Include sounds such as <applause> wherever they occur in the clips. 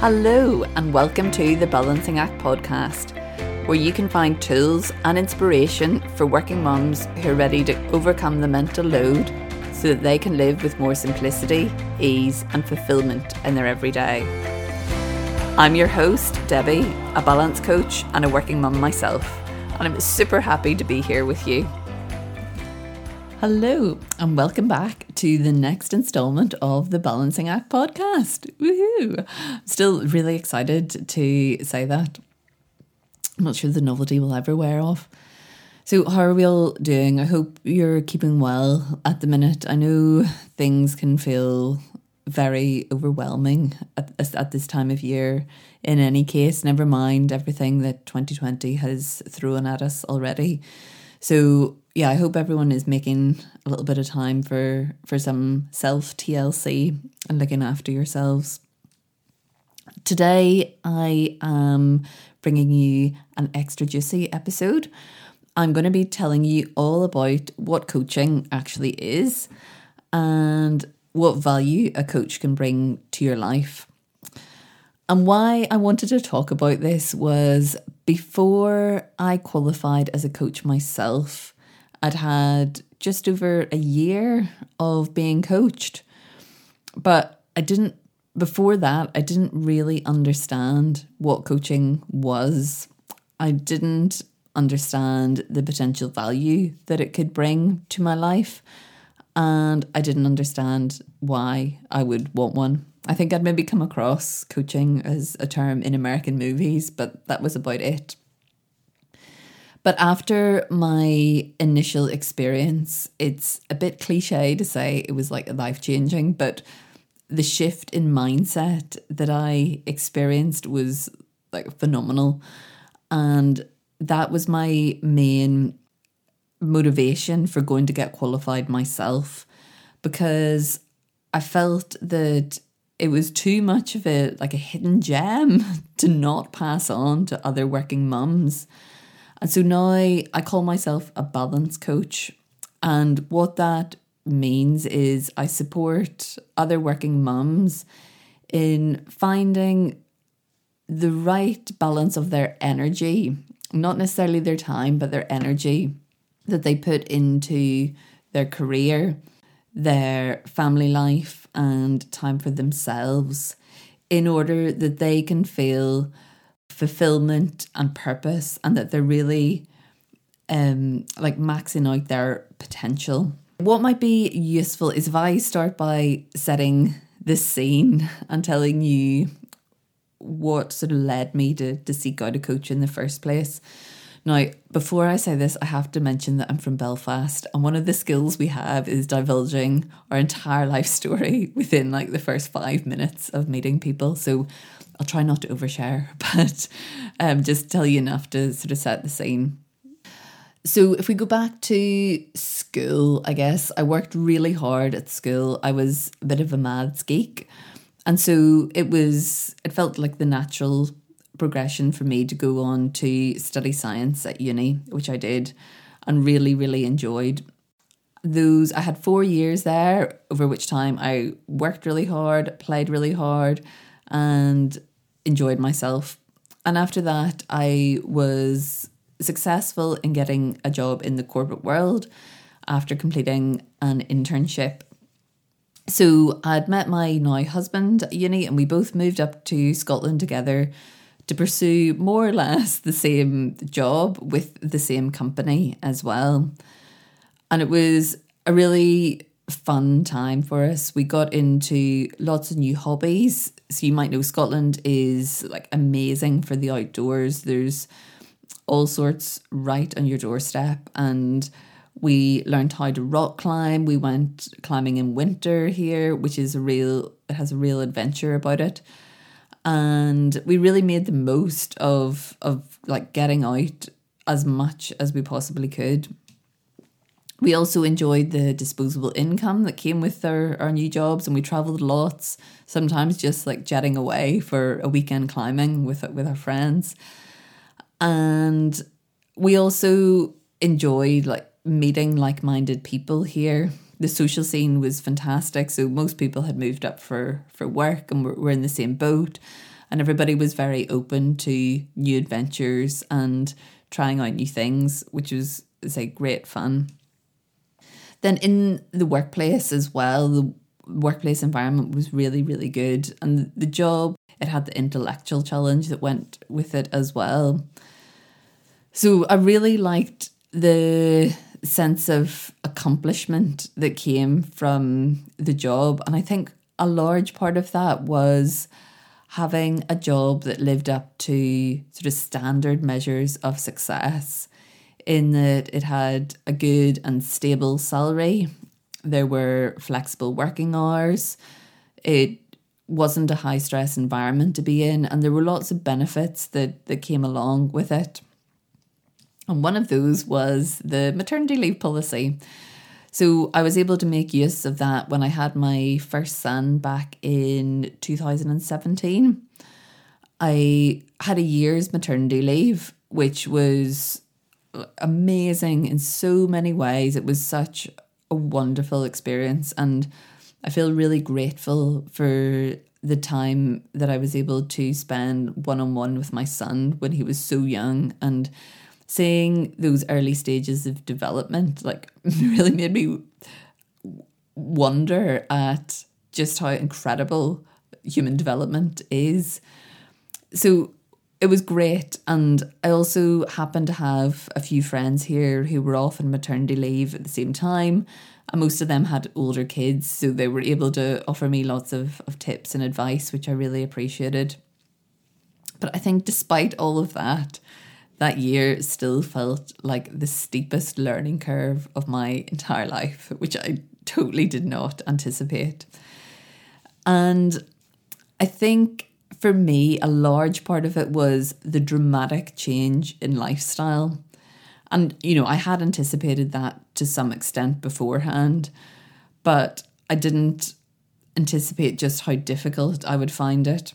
Hello, and welcome to the Balancing Act podcast, where you can find tools and inspiration for working mums who are ready to overcome the mental load so that they can live with more simplicity, ease, and fulfillment in their everyday. I'm your host, Debbie, a balance coach and a working mum myself, and I'm super happy to be here with you. Hello, and welcome back to the next installment of the Balancing Act podcast. Woohoo! I'm still really excited to say that. I'm not sure the novelty will ever wear off. So, how are we all doing? I hope you're keeping well at the minute. I know things can feel very overwhelming at, at this time of year. In any case, never mind everything that 2020 has thrown at us already. So, yeah, I hope everyone is making a little bit of time for for some self TLC and looking after yourselves. Today, I am bringing you an extra juicy episode. I'm going to be telling you all about what coaching actually is and what value a coach can bring to your life. And why I wanted to talk about this was before I qualified as a coach myself, I'd had just over a year of being coached. But I didn't, before that, I didn't really understand what coaching was. I didn't understand the potential value that it could bring to my life. And I didn't understand why I would want one. I think I'd maybe come across coaching as a term in American movies, but that was about it. But after my initial experience, it's a bit cliche to say it was like life changing, but the shift in mindset that I experienced was like phenomenal. And that was my main motivation for going to get qualified myself because I felt that it was too much of a like a hidden gem <laughs> to not pass on to other working mums. And so now I call myself a balance coach. And what that means is I support other working mums in finding the right balance of their energy, not necessarily their time, but their energy that they put into their career, their family life, and time for themselves in order that they can feel fulfillment and purpose and that they're really um like maxing out their potential. What might be useful is if I start by setting the scene and telling you what sort of led me to, to seek out a coach in the first place. Now, before I say this, I have to mention that I'm from Belfast, and one of the skills we have is divulging our entire life story <laughs> within like the first five minutes of meeting people. So I'll try not to overshare, <laughs> but um, just tell you enough to sort of set the scene. So, if we go back to school, I guess I worked really hard at school. I was a bit of a maths geek. And so it was, it felt like the natural progression for me to go on to study science at uni, which I did and really, really enjoyed. Those, I had four years there, over which time I worked really hard, played really hard, and enjoyed myself. And after that, I was successful in getting a job in the corporate world after completing an internship. So I'd met my now husband at uni, and we both moved up to Scotland together to pursue more or less the same job with the same company as well. And it was a really fun time for us. We got into lots of new hobbies. So you might know Scotland is like amazing for the outdoors. There's all sorts right on your doorstep and we learned how to rock climb. We went climbing in winter here, which is a real it has a real adventure about it. And we really made the most of of like getting out as much as we possibly could. We also enjoyed the disposable income that came with our, our new jobs and we traveled lots, sometimes just like jetting away for a weekend climbing with with our friends. And we also enjoyed like meeting like-minded people here. The social scene was fantastic. So most people had moved up for for work and were, were in the same boat. and everybody was very open to new adventures and trying out new things, which was say great fun. Then in the workplace as well, the workplace environment was really, really good. And the job, it had the intellectual challenge that went with it as well. So I really liked the sense of accomplishment that came from the job. And I think a large part of that was having a job that lived up to sort of standard measures of success in that it had a good and stable salary. There were flexible working hours. It wasn't a high stress environment to be in, and there were lots of benefits that, that came along with it. And one of those was the maternity leave policy. So I was able to make use of that when I had my first son back in 2017. I had a year's maternity leave, which was amazing in so many ways. It was such a wonderful experience. And I feel really grateful for the time that I was able to spend one on one with my son when he was so young and seeing those early stages of development like <laughs> really made me wonder at just how incredible human development is. So it was great. And I also happened to have a few friends here who were off on maternity leave at the same time. And most of them had older kids, so they were able to offer me lots of, of tips and advice, which I really appreciated. But I think despite all of that, that year still felt like the steepest learning curve of my entire life, which I totally did not anticipate. And I think for me, a large part of it was the dramatic change in lifestyle. And, you know, I had anticipated that to some extent beforehand, but I didn't anticipate just how difficult I would find it.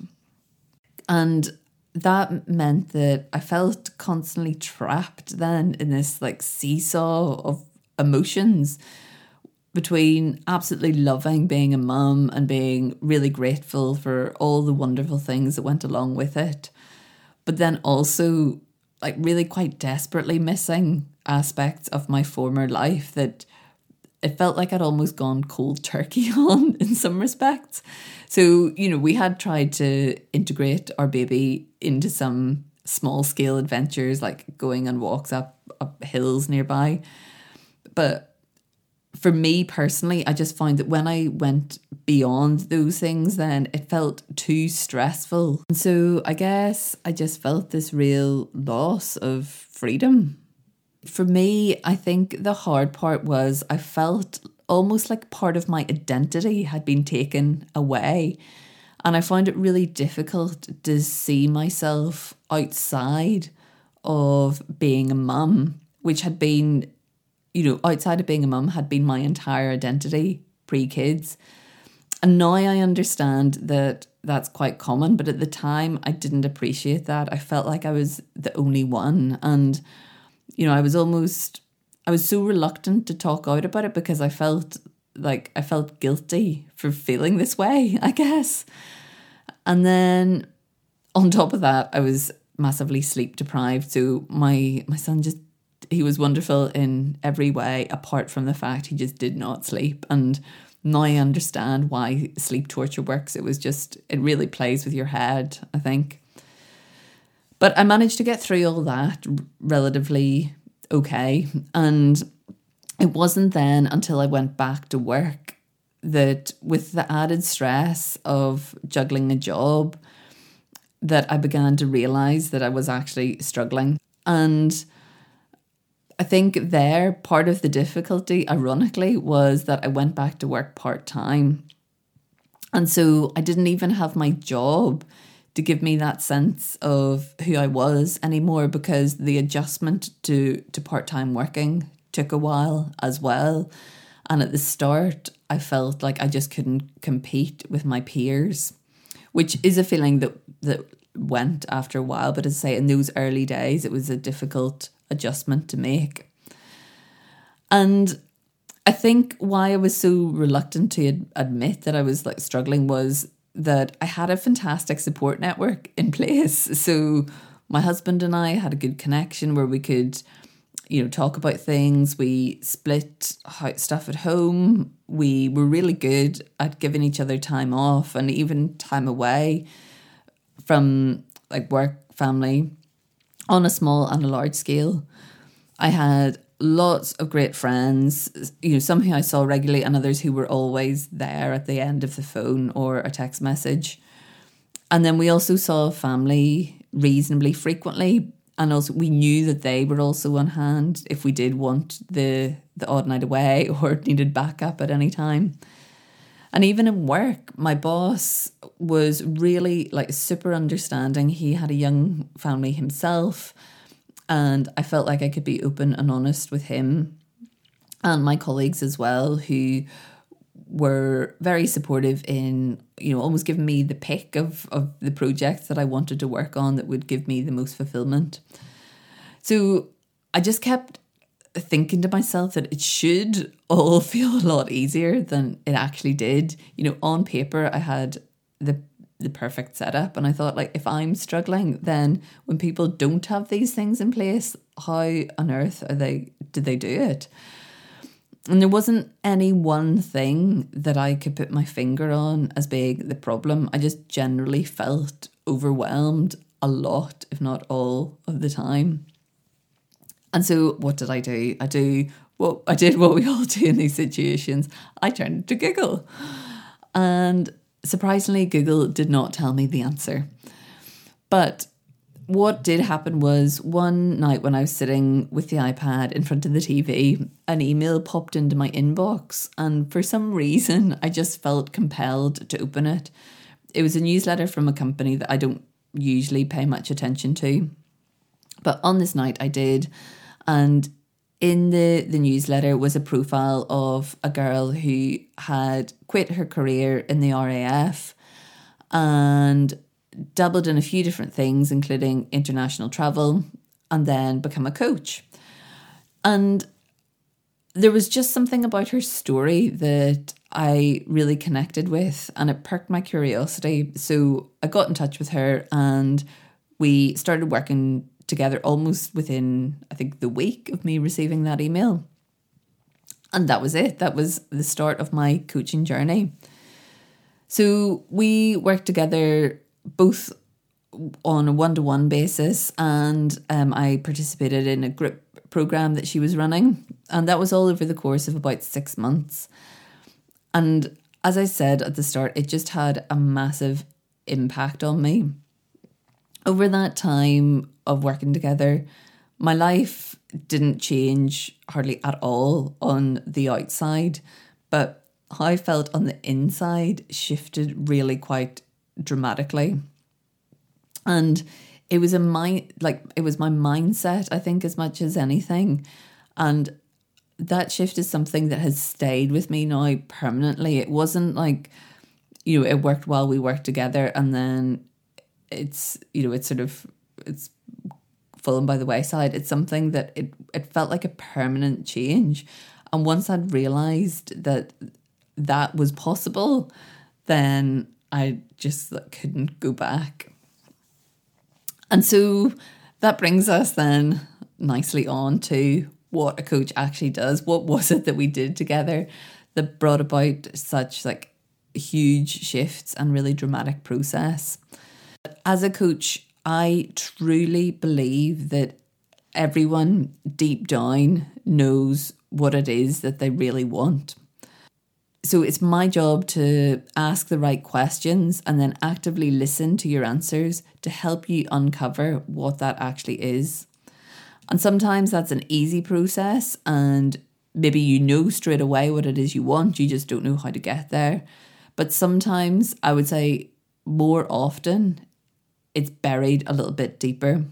And that meant that I felt constantly trapped then in this like seesaw of emotions between absolutely loving being a mum and being really grateful for all the wonderful things that went along with it, but then also like really quite desperately missing aspects of my former life that it felt like I'd almost gone cold turkey <laughs> on in some respects. So, you know, we had tried to integrate our baby into some small scale adventures like going on walks up, up hills nearby. But for me personally, I just found that when I went beyond those things, then it felt too stressful. And so I guess I just felt this real loss of freedom. For me, I think the hard part was I felt almost like part of my identity had been taken away. And I found it really difficult to see myself outside of being a mum, which had been you know, outside of being a mum, had been my entire identity pre kids. And now I understand that that's quite common, but at the time I didn't appreciate that. I felt like I was the only one. And, you know, I was almost, I was so reluctant to talk out about it because I felt like I felt guilty for feeling this way, <laughs> I guess. And then on top of that, I was massively sleep deprived. So my my son just he was wonderful in every way apart from the fact he just did not sleep and now I understand why sleep torture works. It was just it really plays with your head, I think. But I managed to get through all that relatively okay and it wasn't then until I went back to work that with the added stress of juggling a job that I began to realize that I was actually struggling and I think there, part of the difficulty, ironically, was that I went back to work part time. And so I didn't even have my job to give me that sense of who I was anymore because the adjustment to, to part time working took a while as well. And at the start, I felt like I just couldn't compete with my peers, which is a feeling that, that went after a while. But as I say, in those early days, it was a difficult adjustment to make. And I think why I was so reluctant to ad- admit that I was like struggling was that I had a fantastic support network in place. <laughs> So my husband and I had a good connection where we could, you know, talk about things. We split stuff at home. We were really good at giving each other time off and even time away from like work, family on a small and a large scale. I had lots of great friends, you know, some who I saw regularly and others who were always there at the end of the phone or a text message. And then we also saw family reasonably frequently. And also we knew that they were also on hand if we did want the the odd night away <laughs> or needed backup at any time. And even in work, my boss was really like super understanding. He had a young family himself and I felt like I could be open and honest with him and my colleagues as well, who were very supportive in, you know, almost giving me the pick of, of the projects that I wanted to work on that would give me the most fulfillment. So I just kept thinking to myself that it should all <laughs> feel a lot easier than it actually did. You know, on paper, I had the the perfect setup. And I thought, like, if I'm struggling, then when people don't have these things in place, how on earth are they? Did they do it? And there wasn't any one thing that I could put my finger on as being the problem. I just generally felt overwhelmed a lot, if not all of the time. And so, what did I do? I do what I did what we all do in these situations. I turned to Google, and surprisingly, Google did not tell me the answer. But what did happen was one night when I was sitting with the iPad in front of the TV, an email popped into my inbox, and for some reason, I just felt compelled to open it. It was a newsletter from a company that I don't usually pay much attention to. But on this night, I did. And in the, the newsletter was a profile of a girl who had quit her career in the RAF and dabbled in a few different things, including international travel, and then become a coach. And there was just something about her story that I really connected with, and it perked my curiosity. So I got in touch with her and we started working together almost within, I think, the week of me receiving that email. And that was it. That was the start of my coaching journey. So we worked together both on a one to one basis, and um, I participated in a group program that she was running. And that was all over the course of about six months. And as I said at the start, it just had a massive impact on me. Over that time, of working together, my life didn't change hardly at all on the outside, but how I felt on the inside shifted really quite dramatically. And it was a mind like it was my mindset, I think, as much as anything. And that shift is something that has stayed with me now permanently. It wasn't like, you know, it worked while we worked together and then it's, you know, it's sort of it's fallen by the wayside. It's something that it it felt like a permanent change. And once I'd realized that that was possible, then I just couldn't go back. And so that brings us then nicely on to what a coach actually does. What was it that we did together that brought about such like huge shifts and really dramatic process? As a coach, I truly believe that everyone deep down knows what it is that they really want. So it's my job to ask the right questions and then actively listen to your answers to help you uncover what that actually is. And sometimes that's an easy process, and maybe you know straight away what it is you want, you just don't know how to get there. But sometimes I would say more often it's buried a little bit deeper.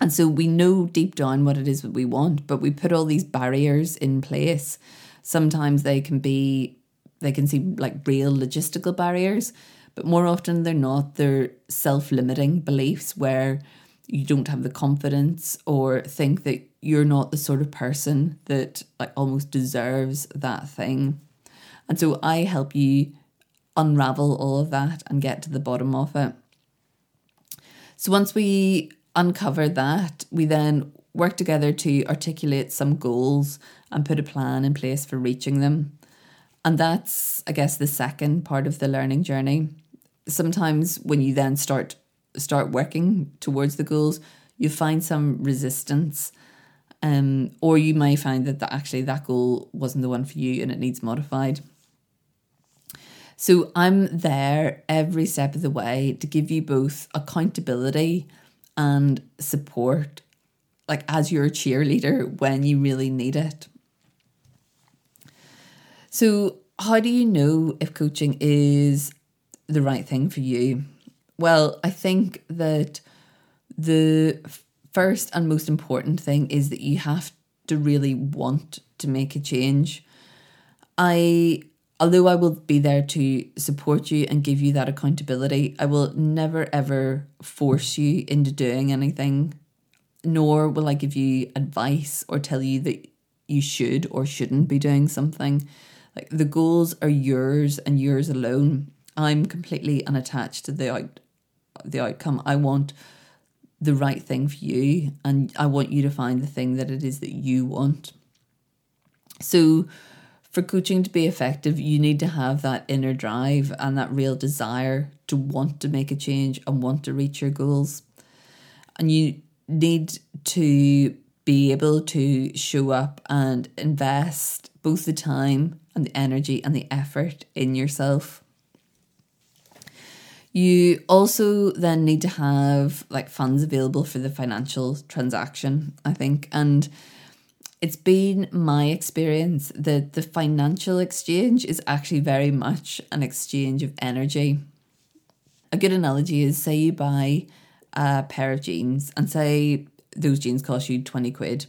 And so we know deep down what it is that we want, but we put all these barriers in place. Sometimes they can be, they can seem like real logistical barriers, but more often they're not. They're self limiting beliefs where you don't have the confidence or think that you're not the sort of person that like almost deserves that thing. And so I help you unravel all of that and get to the bottom of it. So once we uncover that, we then work together to articulate some goals and put a plan in place for reaching them. And that's, I guess, the second part of the learning journey. Sometimes when you then start start working towards the goals, you find some resistance. Um, or you may find that, that actually that goal wasn't the one for you and it needs modified. So I'm there every step of the way to give you both accountability and support, like as your cheerleader when you really need it. So, how do you know if coaching is the right thing for you? Well, I think that the first and most important thing is that you have to really want to make a change. I although I will be there to support you and give you that accountability, I will never ever force you into doing anything, nor will I give you advice or tell you that you should or shouldn't be doing something. Like the goals are yours and yours alone. I'm completely unattached to the out the outcome. I want the right thing for you and I want you to find the thing that it is that you want. So for coaching to be effective, you need to have that inner drive and that real desire to want to make a change and want to reach your goals. And you need to be able to show up and invest both the time and the energy and the effort in yourself. You also then need to have like funds available for the financial transaction, I think. And it's been my experience that the financial exchange is actually very much an exchange of energy. A good analogy is say you buy a pair of jeans and say those jeans cost you 20 quid.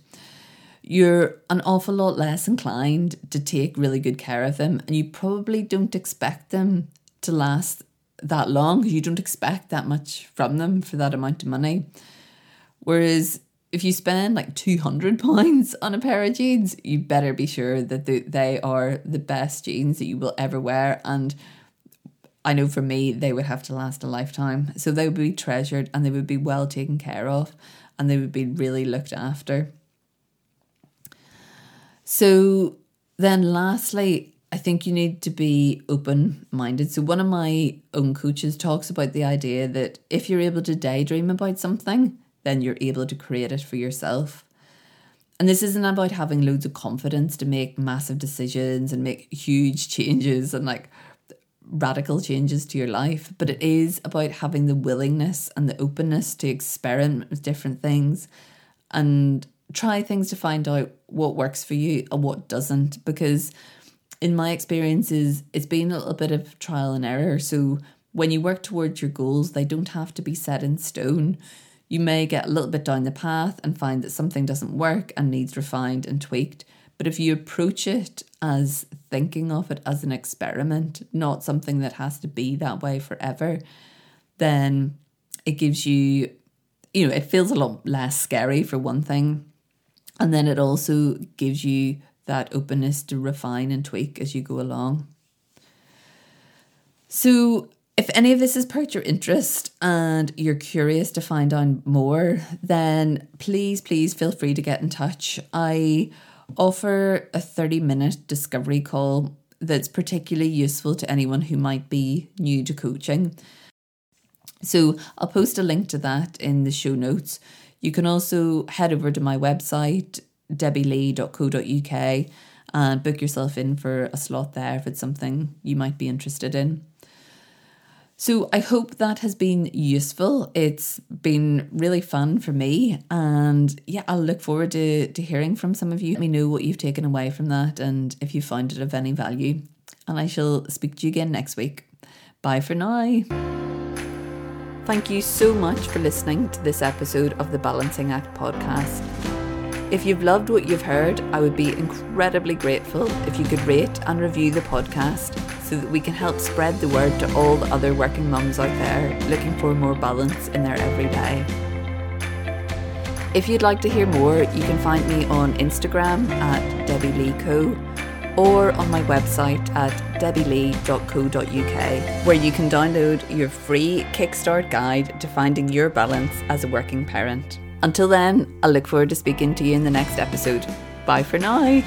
You're an awful lot less inclined to take really good care of them, and you probably don't expect them to last that long because you don't expect that much from them for that amount of money. Whereas if you spend like 200 <laughs> pounds on a pair of jeans, you better be sure that they are the best jeans that you will ever wear. And I know for me, they would have to last a lifetime. So they would be treasured and they would be well taken care of and they would be really looked after. So then, lastly, I think you need to be open minded. So, one of my own coaches talks about the idea that if you're able to daydream about something, then you're able to create it for yourself. And this isn't about having loads of confidence to make massive decisions and make huge <laughs> changes and like radical changes to your life, but it is about having the willingness and the openness to experiment with different things and try things to find out what works for you and what doesn't. Because in my experiences, it's been a little bit of trial and error. So when you work towards your goals, they don't have to be set in stone. You may get a little bit down the path and find that something doesn't work and needs refined and tweaked. But if you approach it as thinking of it as an experiment, not something that has to be that way forever, then it gives you, you know, it feels a lot less scary for one thing. And then it also gives you that openness to refine and tweak as you go along. So, if any of this has perked your interest and you're curious to find out more, then please, please feel free to get in touch. I offer a 30 minute discovery call that's particularly useful to anyone who might be new to coaching. So I'll post a link to that in the show notes. You can also head over to my website, debbielee.co.uk, and book yourself in for a slot there if it's something you might be interested in. So I hope that has been useful. It's been really fun for me. And yeah, I'll look forward to, to hearing from some of you. Let me know what you've taken away from that and if you found it of any value. And I shall speak to you again next week. Bye for now. Thank you so much for listening to this episode of the Balancing Act podcast. If you've loved what you've heard, I would be incredibly grateful if you could rate and review the podcast so that we can help spread the word to all the other working mums out there looking for more balance in their everyday. If you'd like to hear more, you can find me on Instagram at Debbie Lee Co or on my website at debbielee.co.uk, where you can download your free Kickstart guide to finding your balance as a working parent. Until then, I look forward to speaking to you in the next episode. Bye for now.